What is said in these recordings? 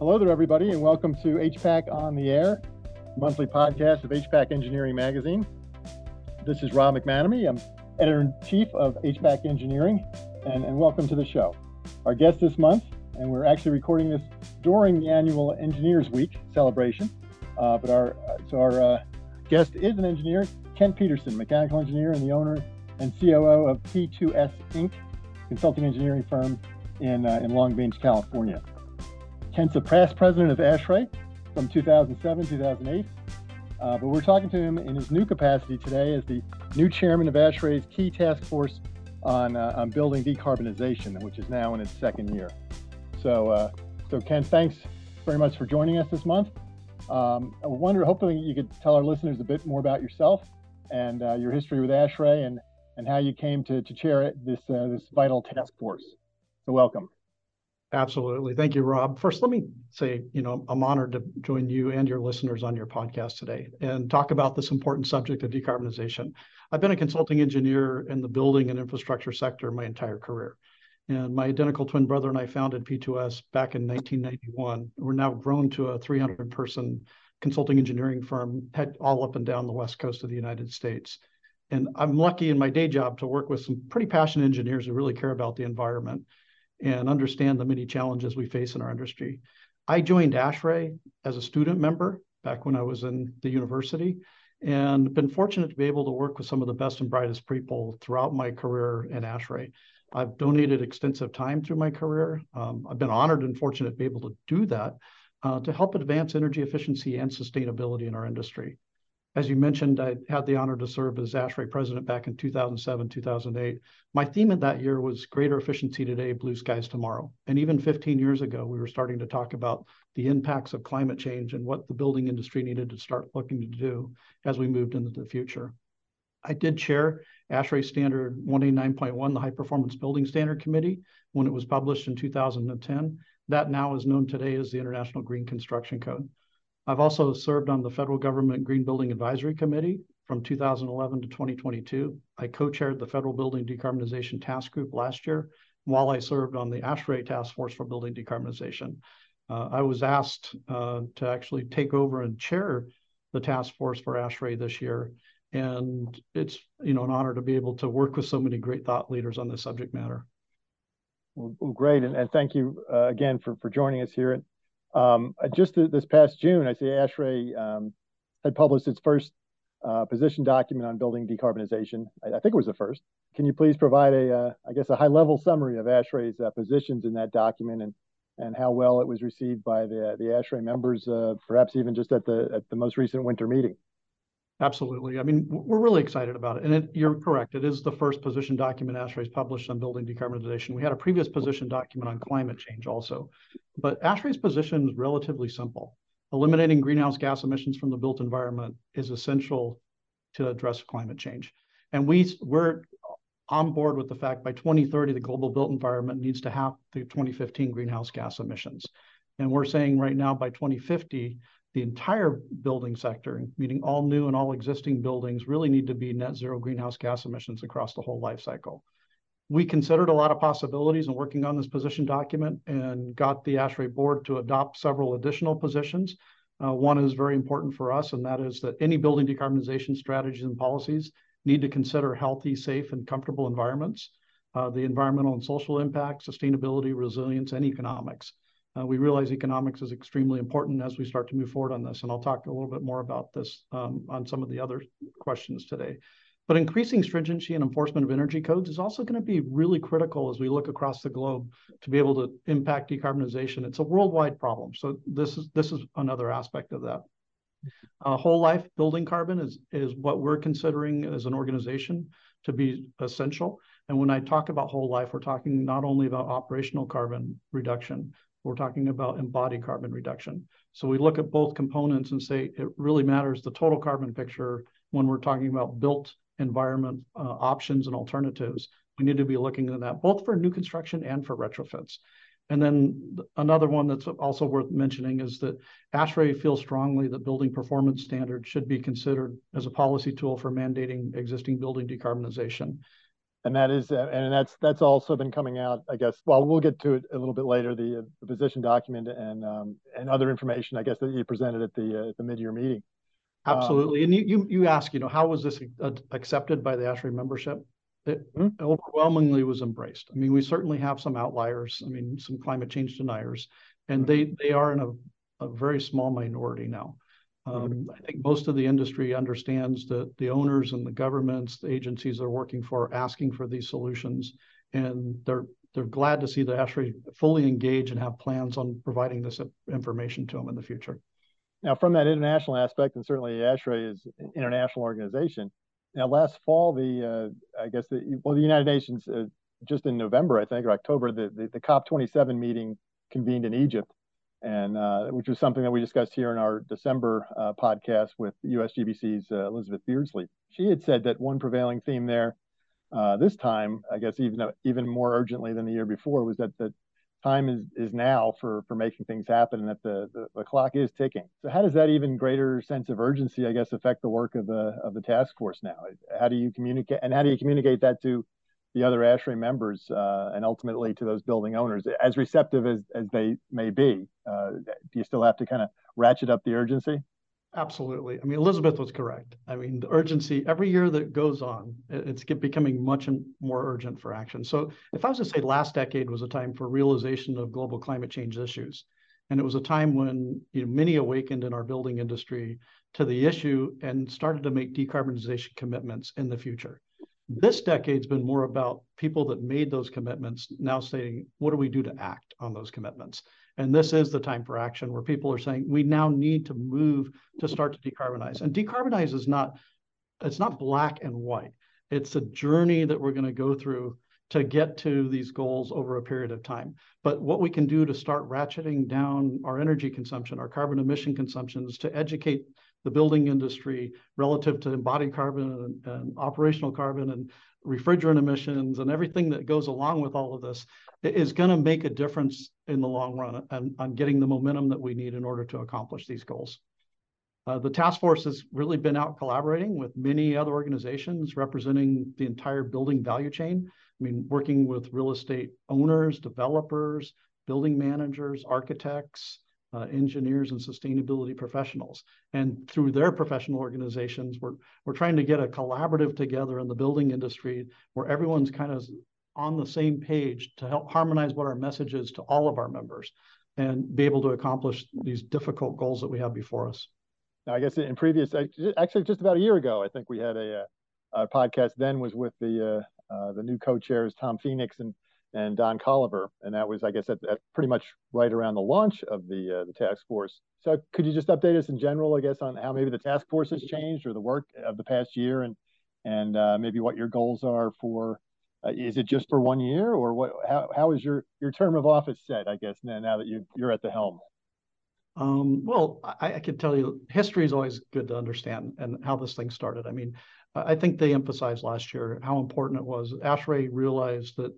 Hello there, everybody, and welcome to HPAC on the Air, monthly podcast of HPAC Engineering Magazine. This is Rob McManamy. I'm editor in chief of HPAC Engineering, and, and welcome to the show. Our guest this month, and we're actually recording this during the annual Engineers Week celebration. Uh, but our so our uh, guest is an engineer, Kent Peterson, mechanical engineer and the owner and COO of P2S Inc., consulting engineering firm in uh, in Long Beach, California. Kent's a past president of ASHRAE from 2007 2008. Uh, but we're talking to him in his new capacity today as the new chairman of ASHRAE's key task force on, uh, on building decarbonization, which is now in its second year. So, uh, so Ken, thanks very much for joining us this month. Um, I wonder, hopefully, you could tell our listeners a bit more about yourself and uh, your history with ASHRAE and, and how you came to, to chair this, uh, this vital task force. So, welcome. Absolutely. Thank you, Rob. First, let me say, you know, I'm honored to join you and your listeners on your podcast today and talk about this important subject of decarbonization. I've been a consulting engineer in the building and infrastructure sector my entire career. And my identical twin brother and I founded P2S back in 1991. We're now grown to a 300 person consulting engineering firm, head all up and down the West Coast of the United States. And I'm lucky in my day job to work with some pretty passionate engineers who really care about the environment and understand the many challenges we face in our industry. I joined ASHRAE as a student member back when I was in the university and been fortunate to be able to work with some of the best and brightest people throughout my career in ASHRAE. I've donated extensive time through my career. Um, I've been honored and fortunate to be able to do that uh, to help advance energy efficiency and sustainability in our industry. As you mentioned, I had the honor to serve as ASHRAE president back in 2007, 2008. My theme of that year was greater efficiency today, blue skies tomorrow. And even 15 years ago, we were starting to talk about the impacts of climate change and what the building industry needed to start looking to do as we moved into the future. I did chair ASHRAE Standard 189.1, the High Performance Building Standard Committee, when it was published in 2010. That now is known today as the International Green Construction Code. I've also served on the federal government Green Building Advisory Committee from 2011 to 2022. I co-chaired the Federal Building Decarbonization Task Group last year, while I served on the ASHRAE Task Force for Building Decarbonization. Uh, I was asked uh, to actually take over and chair the task force for ASHRAE this year. And it's you know an honor to be able to work with so many great thought leaders on this subject matter. Well, great, and, and thank you uh, again for, for joining us here. Um, just this past June, I see ASHRAE um, had published its first uh, position document on building decarbonization. I, I, think it was the first. Can you please provide a, uh, I guess, a high-level summary of ASHRAE's uh, positions in that document and and how well it was received by the the ASHRAE members, uh, perhaps even just at the at the most recent winter meeting? Absolutely. I mean, we're really excited about it. And it, you're correct. It is the first position document ASHRAE's published on building decarbonization. We had a previous position document on climate change also. But ASHRAE's position is relatively simple. Eliminating greenhouse gas emissions from the built environment is essential to address climate change. And we, we're on board with the fact by 2030, the global built environment needs to have the 2015 greenhouse gas emissions. And we're saying right now by 2050, the entire building sector, meaning all new and all existing buildings, really need to be net zero greenhouse gas emissions across the whole life cycle. We considered a lot of possibilities in working on this position document and got the ASHRAE board to adopt several additional positions. Uh, one is very important for us, and that is that any building decarbonization strategies and policies need to consider healthy, safe, and comfortable environments, uh, the environmental and social impact, sustainability, resilience, and economics. Uh, we realize economics is extremely important as we start to move forward on this, and I'll talk a little bit more about this um, on some of the other questions today. But increasing stringency and enforcement of energy codes is also going to be really critical as we look across the globe to be able to impact decarbonization. It's a worldwide problem, so this is this is another aspect of that. Uh, whole life building carbon is is what we're considering as an organization to be essential. And when I talk about whole life, we're talking not only about operational carbon reduction, we're talking about embodied carbon reduction. So we look at both components and say it really matters the total carbon picture when we're talking about built environment uh, options and alternatives. We need to be looking at that both for new construction and for retrofits. And then another one that's also worth mentioning is that ASHRAE feels strongly that building performance standards should be considered as a policy tool for mandating existing building decarbonization. And that is, uh, and that's that's also been coming out. I guess. Well, we'll get to it a little bit later. The, uh, the position document and um, and other information, I guess, that you presented at the uh, the mid year meeting. Absolutely, um, and you you you ask, you know, how was this accepted by the ASHRAE membership? It mm-hmm. overwhelmingly was embraced. I mean, we certainly have some outliers. I mean, some climate change deniers, and mm-hmm. they they are in a, a very small minority now. Um, I think most of the industry understands that the owners and the governments, the agencies they're working for, are asking for these solutions, and they're they're glad to see the ASHRAE fully engage and have plans on providing this information to them in the future. Now, from that international aspect, and certainly ASHRAE is an international organization. Now, last fall, the uh, I guess the well, the United Nations uh, just in November, I think, or October, the the, the COP27 meeting convened in Egypt, and uh, which was something that we discussed here in our December uh, podcast with USGBC's uh, Elizabeth Beardsley. She had said that one prevailing theme there uh, this time, I guess even even more urgently than the year before, was that the time is is now for for making things happen, and that the, the, the clock is ticking. So how does that even greater sense of urgency, I guess, affect the work of the of the task force now? How do you communicate, and how do you communicate that to the other ASHRAE members uh, and ultimately to those building owners, as receptive as, as they may be, uh, do you still have to kind of ratchet up the urgency? Absolutely. I mean, Elizabeth was correct. I mean, the urgency every year that goes on, it's becoming much more urgent for action. So, if I was to say last decade was a time for realization of global climate change issues, and it was a time when you know, many awakened in our building industry to the issue and started to make decarbonization commitments in the future. This decade's been more about people that made those commitments now saying, what do we do to act on those commitments? And this is the time for action where people are saying we now need to move to start to decarbonize. And decarbonize is not, it's not black and white. It's a journey that we're going to go through to get to these goals over a period of time. But what we can do to start ratcheting down our energy consumption, our carbon emission consumptions, to educate the building industry relative to embodied carbon and, and, operational carbon and refrigerant emissions and everything that goes along with all of this is going to make a difference in the long run and on getting the momentum that we need in order to accomplish these goals. Uh, the task force has really been out collaborating with many other organizations representing the entire building value chain. I mean, working with real estate owners, developers, building managers, architects, uh, engineers and sustainability professionals. And through their professional organizations, we're, we're trying to get a collaborative together in the building industry where everyone's kind of on the same page to help harmonize what our message is to all of our members and be able to accomplish these difficult goals that we have before us. Now, I guess in previous, actually just about a year ago, I think we had a, a podcast then was with the uh, uh, the new co-chairs Tom Phoenix and and Don Colliver, and that was, I guess, at, at pretty much right around the launch of the uh, the task force. So, could you just update us in general, I guess, on how maybe the task force has changed or the work of the past year, and and uh, maybe what your goals are for? Uh, is it just for one year, or what? How how is your your term of office set? I guess now, now that you you're at the helm. Um, well, I, I can tell you, history is always good to understand and how this thing started. I mean, I think they emphasized last year how important it was. ASHRAE realized that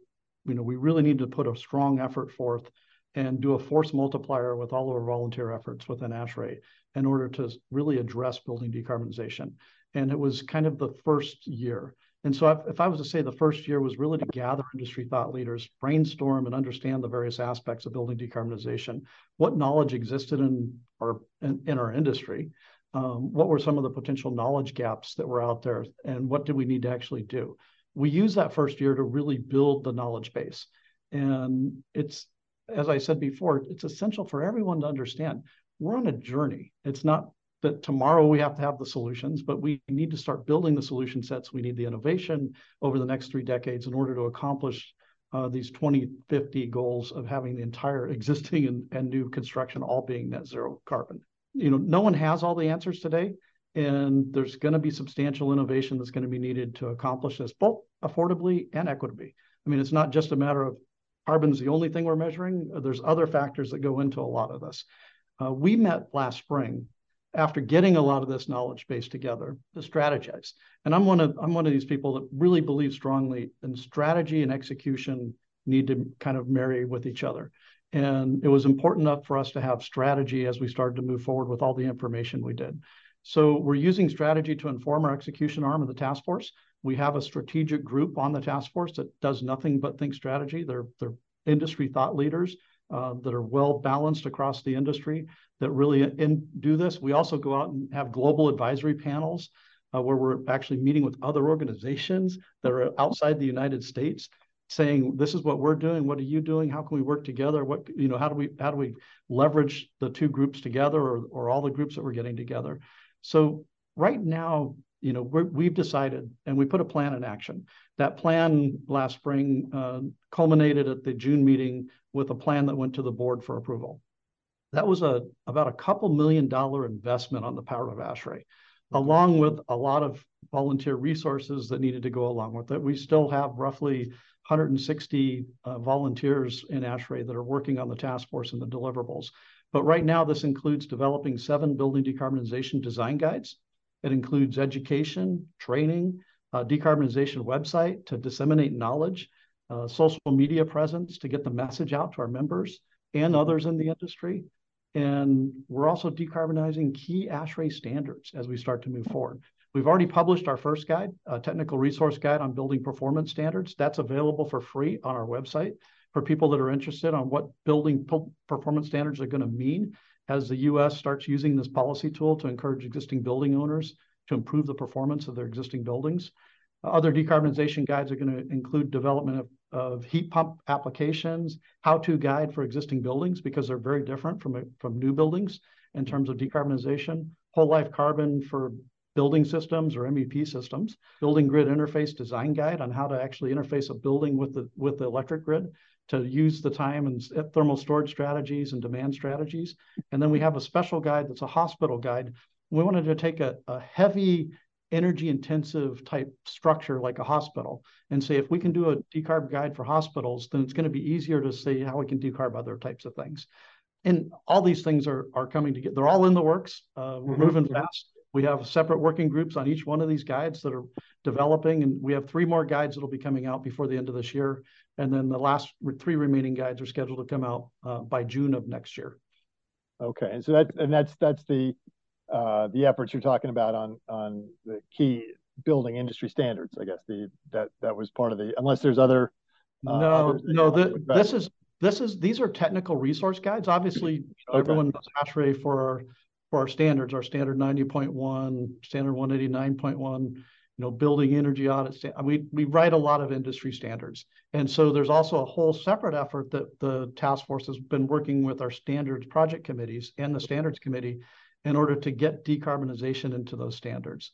you know, we really need to put a strong effort forth and do a force multiplier with all of our volunteer efforts within ASHRAE in order to really address building decarbonization. And it was kind of the first year. And so if, I was to say the first year was really to gather industry thought leaders, brainstorm and understand the various aspects of building decarbonization, what knowledge existed in our in, in our industry, um, what were some of the potential knowledge gaps that were out there, and what did we need to actually do? We use that first year to really build the knowledge base. And it's, as I said before, it's essential for everyone to understand we're on a journey. It's not that tomorrow we have to have the solutions, but we need to start building the solution sets. We need the innovation over the next three decades in order to accomplish uh, these 2050 goals of having the entire existing and, and new construction all being net zero carbon. You know, no one has all the answers today and there's going to be substantial innovation that's going to be needed to accomplish this both affordably and equitably. I mean, it's not just a matter of carbon's the only thing we're measuring. There's other factors that go into a lot of this. Uh, we met last spring after getting a lot of this knowledge base together to strategize. And I'm one of I'm one of these people that really believe strongly in strategy and execution need to kind of marry with each other. And it was important enough for us to have strategy as we started to move forward with all the information we did. So we're using strategy to inform our execution arm of the task force. We have a strategic group on the task force that does nothing but think strategy. They're, they're industry thought leaders uh, that are well balanced across the industry that really in, do this. We also go out and have global advisory panels uh, where we're actually meeting with other organizations that are outside the United States saying this is what we're doing what are you doing how can we work together what you know how do we how do we leverage the two groups together or, or all the groups that we're getting together so right now you know we have decided and we put a plan in action that plan last spring uh, culminated at the june meeting with a plan that went to the board for approval that was a about a couple million dollar investment on the power of ASHRAE along with a lot of volunteer resources that needed to go along with it. We still have roughly 160 uh, volunteers in ASHRAE that are working on the task force and the deliverables. But right now, this includes developing seven building decarbonization design guides. It includes education, training, uh, decarbonization website to disseminate knowledge, uh, social media presence to get the message out to our members and others in the industry. And we're also decarbonizing key ASHRAE standards as we start to move forward. We've already published our first guide, a technical resource guide on building performance standards. That's available for free on our website for people that are interested on what building performance standards are going to mean as the US starts using this policy tool to encourage existing building owners to improve the performance of their existing buildings. Other decarbonization guides are going to include development of, of heat pump applications, how-to guide for existing buildings because they're very different from, from new buildings in terms of decarbonization, whole life carbon for building systems or MEP systems, building grid interface design guide on how to actually interface a building with the with the electric grid to use the time and thermal storage strategies and demand strategies. And then we have a special guide that's a hospital guide. We wanted to take a, a heavy energy intensive type structure like a hospital and say if we can do a decarb guide for hospitals then it's going to be easier to say how we can decarb other types of things and all these things are are coming together they're all in the works uh, we're mm-hmm. moving fast we have separate working groups on each one of these guides that are developing, and we have three more guides that'll be coming out before the end of this year. And then the last three remaining guides are scheduled to come out uh, by June of next year. Okay, and so that and that's that's the uh, the efforts you're talking about on on the key building industry standards. I guess the that that was part of the unless there's other. Uh, no, no, the, this is this is these are technical resource guides. Obviously, okay. everyone knows ASHRAE for our for our standards, our standard 90.1, standard 189.1, you know, building energy audits. We, we write a lot of industry standards. And so there's also a whole separate effort that the task force has been working with our standards project committees and the standards committee in order to get decarbonization into those standards.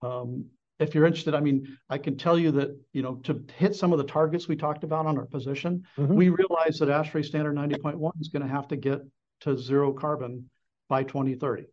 Um, if you're interested, I mean, I can tell you that, you know, to hit some of the targets we talked about on our position, mm-hmm. we realize that ASHRAE standard 90.1 is going to have to get to zero carbon by 2030.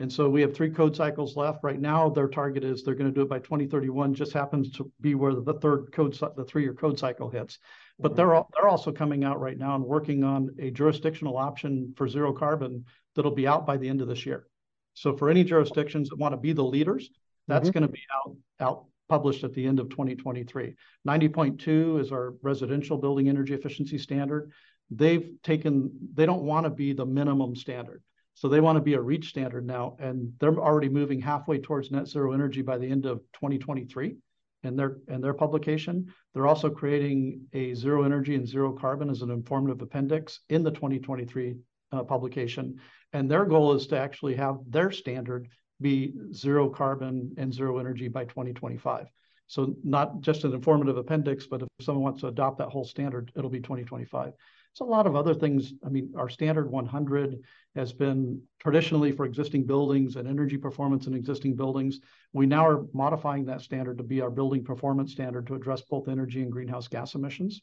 And so we have three code cycles left. Right now, their target is they're going to do it by 2031. Just happens to be where the third code, the three-year code cycle hits. But they're all, they're also coming out right now and working on a jurisdictional option for zero carbon that'll be out by the end of this year. So for any jurisdictions that want to be the leaders, that's mm-hmm. going to be out out published at the end of 2023. 90.2 is our residential building energy efficiency standard. They've taken they don't want to be the minimum standard. So they want to be a REACH standard now, and they're already moving halfway towards net zero energy by the end of 2023 in their in their publication. They're also creating a zero energy and zero carbon as an informative appendix in the 2023 uh, publication. And their goal is to actually have their standard be zero carbon and zero energy by 2025. So not just an informative appendix, but if someone wants to adopt that whole standard, it'll be 2025. It's a lot of other things. I mean, our standard 100 has been traditionally for existing buildings and energy performance in existing buildings. We now are modifying that standard to be our building performance standard to address both energy and greenhouse gas emissions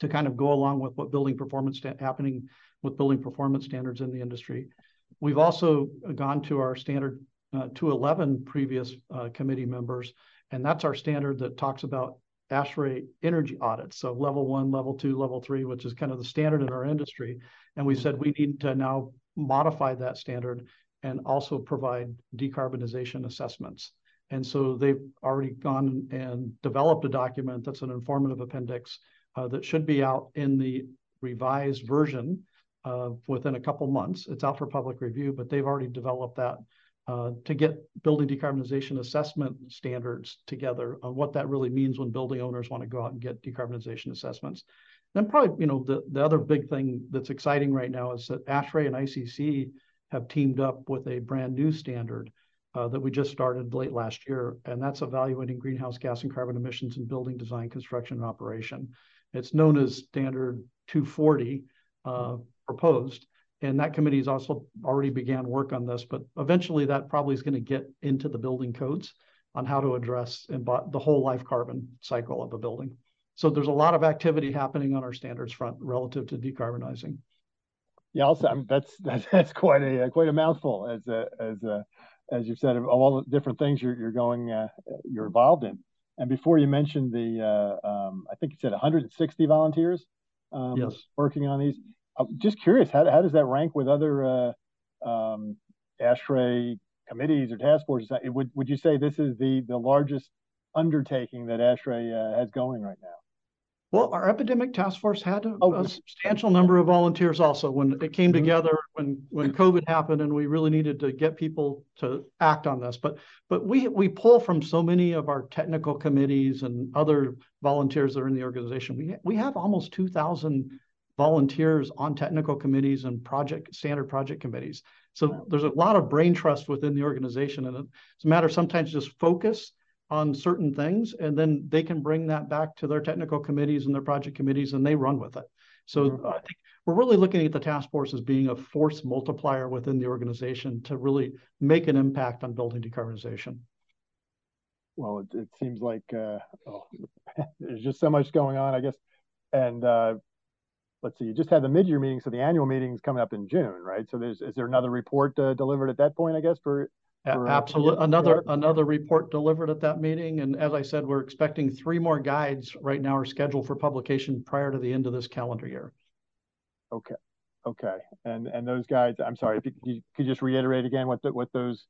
to kind of go along with what building performance happening with building performance standards in the industry. We've also gone to our standard uh, 211 previous uh, committee members, and that's our standard that talks about ASHRAE energy audits. So level one, level two, level three, which is kind of the standard in our industry. And we said we need to now modify that standard and also provide decarbonization assessments. And so they've already gone and developed a document that's an informative appendix uh, that should be out in the revised version uh, within a couple months. It's out for public review, but they've already developed that uh, to get building decarbonization assessment standards together on what that really means when building owners want to go out and get decarbonization assessments. Then probably, you know, the, the other big thing that's exciting right now is that ASHRAE and ICC have teamed up with a brand new standard uh, that we just started late last year, and that's evaluating greenhouse gas and carbon emissions in building design, construction, and operation. It's known as Standard 240 uh, proposed, and that committee has also already began work on this, but eventually that probably is going to get into the building codes on how to address the whole life carbon cycle of a building. So there's a lot of activity happening on our standards front relative to decarbonizing. Yeah, also I mean, that's, that's that's quite a quite a mouthful as a, as a, as you've said of all the different things you're you're going uh, you're involved in. And before you mentioned the uh, um, I think you said 160 volunteers um, yes. working on these. I'm just curious, how, how does that rank with other uh, um, ASHRAE committees or task forces? Would would you say this is the the largest undertaking that ASHRAE uh, has going right now? Well, our epidemic task force had a, oh, a substantial number of volunteers also when it came mm-hmm. together when when COVID happened and we really needed to get people to act on this. But but we we pull from so many of our technical committees and other volunteers that are in the organization. We we have almost 2,000 volunteers on technical committees and project standard project committees. So there's a lot of brain trust within the organization, and it's a matter of sometimes just focus on certain things, and then they can bring that back to their technical committees and their project committees, and they run with it. So mm-hmm. I think we're really looking at the task force as being a force multiplier within the organization to really make an impact on building decarbonization. Well, it, it seems like uh, oh, there's just so much going on, I guess. And uh, let's see, you just had the mid-year meeting, so the annual meeting is coming up in June, right? So there's is there another report uh, delivered at that point, I guess, for Absolutely. Another another report delivered at that meeting. And as I said, we're expecting three more guides right now are scheduled for publication prior to the end of this calendar year. Okay. Okay. And and those guides, I'm sorry, if you, you could just reiterate again what the, what those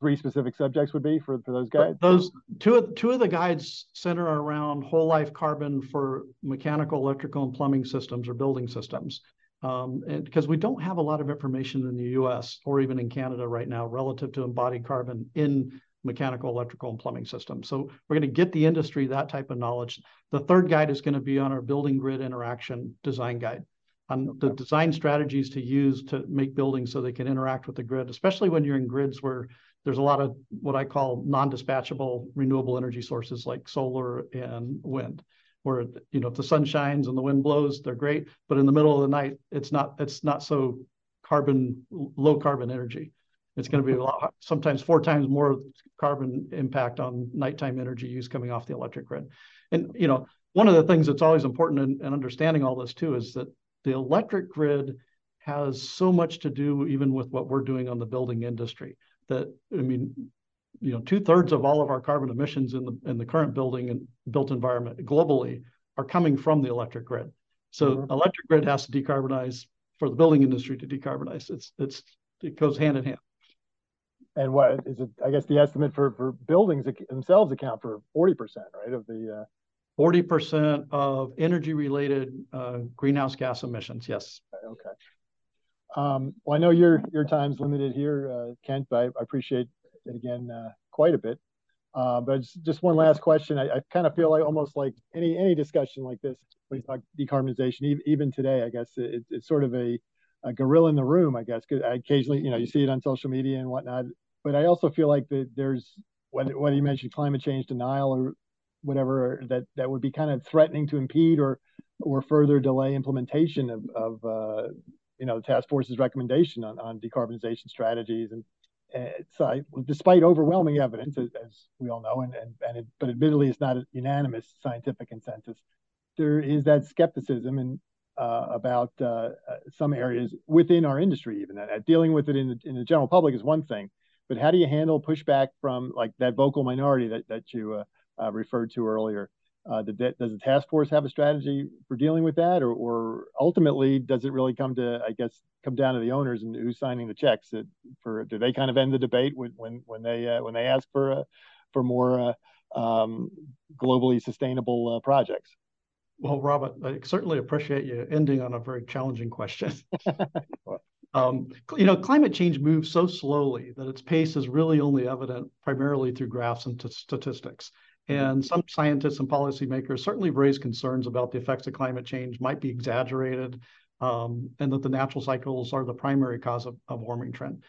three specific subjects would be for, for those guides? Those two of two of the guides center around whole life carbon for mechanical, electrical, and plumbing systems or building systems um, and because we don't have a lot of information in the US or even in Canada right now relative to embodied carbon in mechanical, electrical, and plumbing systems. So we're going to get the industry that type of knowledge. The third guide is going to be on our building grid interaction design guide on okay. the design strategies to use to make buildings so they can interact with the grid, especially when you're in grids where there's a lot of what I call non-dispatchable renewable energy sources like solar and wind where you know if the sun shines and the wind blows they're great but in the middle of the night it's not it's not so carbon low carbon energy. It's going to be a lot sometimes four times more carbon impact on nighttime energy use coming off the electric grid. And you know one of the things that's always important in, in understanding all this too is that the electric grid has so much to do even with what we're doing on the building industry that i mean you know, two thirds of all of our carbon emissions in the in the current building and built environment globally are coming from the electric grid. So mm-hmm. electric grid has to decarbonize for the building industry to decarbonize. It's it's it goes hand in hand. And what is it? I guess the estimate for for buildings themselves account for forty percent, right, of the. Uh... Forty percent of energy-related uh, greenhouse gas emissions. Yes. Okay. Um, well, I know your your time's limited here, uh, Kent, but I, I appreciate it again uh, quite a bit. Uh, but just one last question. I, I kind of feel like almost like any any discussion like this when you talk decarbonization, even today, I guess it, it's sort of a, a gorilla in the room. I guess because occasionally, you know, you see it on social media and whatnot. But I also feel like that there's whether whether you mentioned climate change denial or whatever that that would be kind of threatening to impede or or further delay implementation of of uh, you know the task force's recommendation on, on decarbonization strategies and so despite overwhelming evidence, as, as, we all know, and, and, and it, but admittedly it's not a unanimous scientific consensus, there is that skepticism and uh, about uh, uh, some areas within our industry, even that dealing with it in the, in the general public is one thing, but how do you handle pushback from like that vocal minority that, that you uh, uh, referred to earlier? Uh, does the task force have a strategy for dealing with that, or, or, ultimately does it really come to, I guess, come down to the owners and who's signing the checks? That for do they kind of end the debate when when when they uh, when they ask for uh, for more uh, um, globally sustainable uh, projects? Well, Robert, I certainly appreciate you ending on a very challenging question. Um, you know, climate change moves so slowly that its pace is really only evident primarily through graphs and statistics. Mm-hmm. And some scientists and policymakers certainly raise concerns about the effects of climate change might be exaggerated, um, and that the natural cycles are the primary cause of, of warming trend.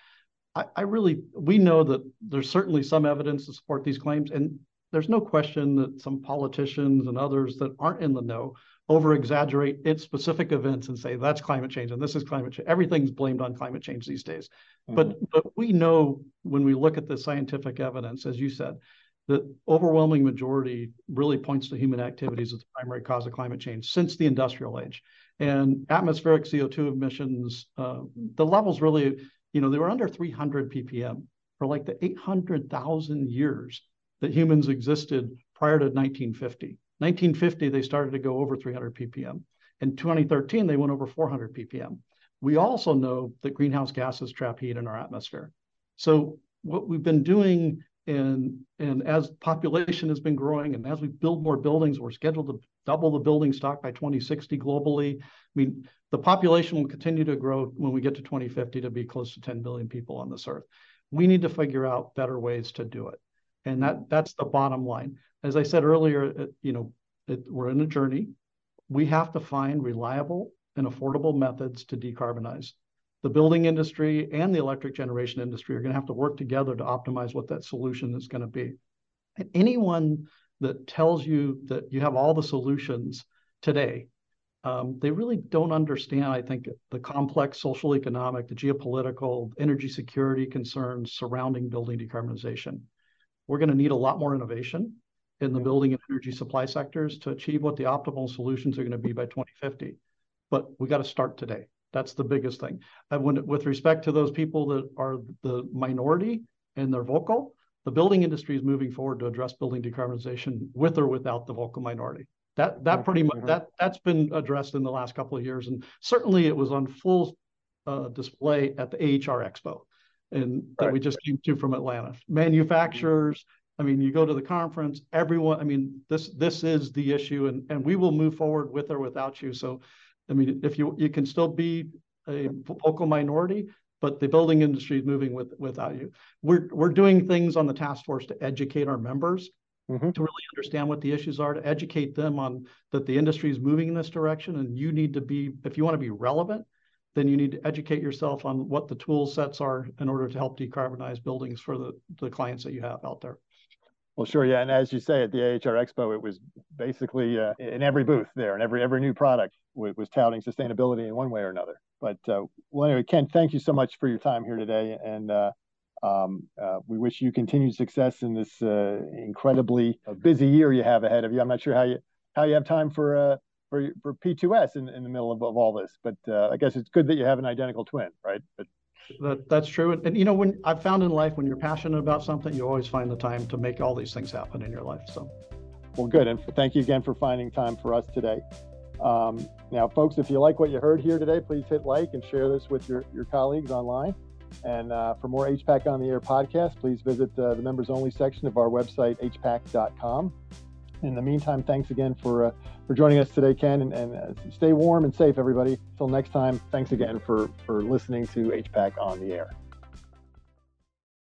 I, I really, we know that there's certainly some evidence to support these claims, and there's no question that some politicians and others that aren't in the know over exaggerate its specific events and say that's climate change and this is climate change. Everything's blamed on climate change these days. Mm-hmm. But but we know when we look at the scientific evidence, as you said, the overwhelming majority really points to human activities as the primary cause of climate change since the industrial age. And atmospheric CO2 emissions, uh, the levels really, you know, they were under 300 ppm for like the 800,000 years that humans existed prior to 1950. 1950, they started to go over 300 ppm. In 2013, they went over 400 ppm. We also know that greenhouse gases trap heat in our atmosphere. So what we've been doing and and as population has been growing and as we build more buildings, we're scheduled to double the building stock by 2060 globally. I mean, the population will continue to grow when we get to 2050 to be close to 10 billion people on this earth. We need to figure out better ways to do it. And that that's the bottom line. As I said earlier, it, you know, it, we're in a journey. We have to find reliable and affordable methods to decarbonize the building industry and the electric generation industry are going to have to work together to optimize what that solution is going to be. And anyone that tells you that you have all the solutions today, um, they really don't understand, I think, the complex social, economic, the geopolitical, energy security concerns surrounding building decarbonization. We're going to need a lot more innovation in the building and energy supply sectors to achieve what the optimal solutions are going to be by 2050. But we got to start today. That's the biggest thing. And when, with respect to those people that are the minority and they're vocal, the building industry is moving forward to address building decarbonization with or without the vocal minority. That that pretty much mm-hmm. that that's been addressed in the last couple of years, and certainly it was on full uh, display at the AHR Expo, and that we just came to from Atlanta. Manufacturers, I mean, you go to the conference, everyone. I mean, this this is the issue, and and we will move forward with or without you. So I mean, if you you can still be a vocal minority, but the building industry is moving with without you. We're we're doing things on the task force to educate our members mm-hmm. to really understand what the issues are, to educate them on that the industry is moving in this direction, and you need to be if you want to be relevant, then you need to educate yourself on what the tool sets are in order to help decarbonize buildings for the the clients that you have out there. Well, sure, yeah, and as you say, at the AHR Expo, it was basically uh, in every booth there, and every every new product was, was touting sustainability in one way or another. But uh, well, anyway, Ken, thank you so much for your time here today, and uh, um, uh, we wish you continued success in this uh, incredibly busy year you have ahead of you. I'm not sure how you how you have time for uh, for for P2S in, in the middle of, of all this, but I guess it's good that you have an identical twin, right? But that that's true. And, and, you know, when I've found in life, when you're passionate about something, you always find the time to make all these things happen in your life. So, well, good. And thank you again for finding time for us today. Um, now, folks, if you like what you heard here today, please hit like and share this with your, your colleagues online. And uh, for more HPAC on the Air podcast, please visit uh, the members only section of our website, hpac.com. In the meantime, thanks again for uh, for joining us today, Ken, and, and uh, stay warm and safe, everybody. Until next time, thanks again for for listening to HPAC on the air.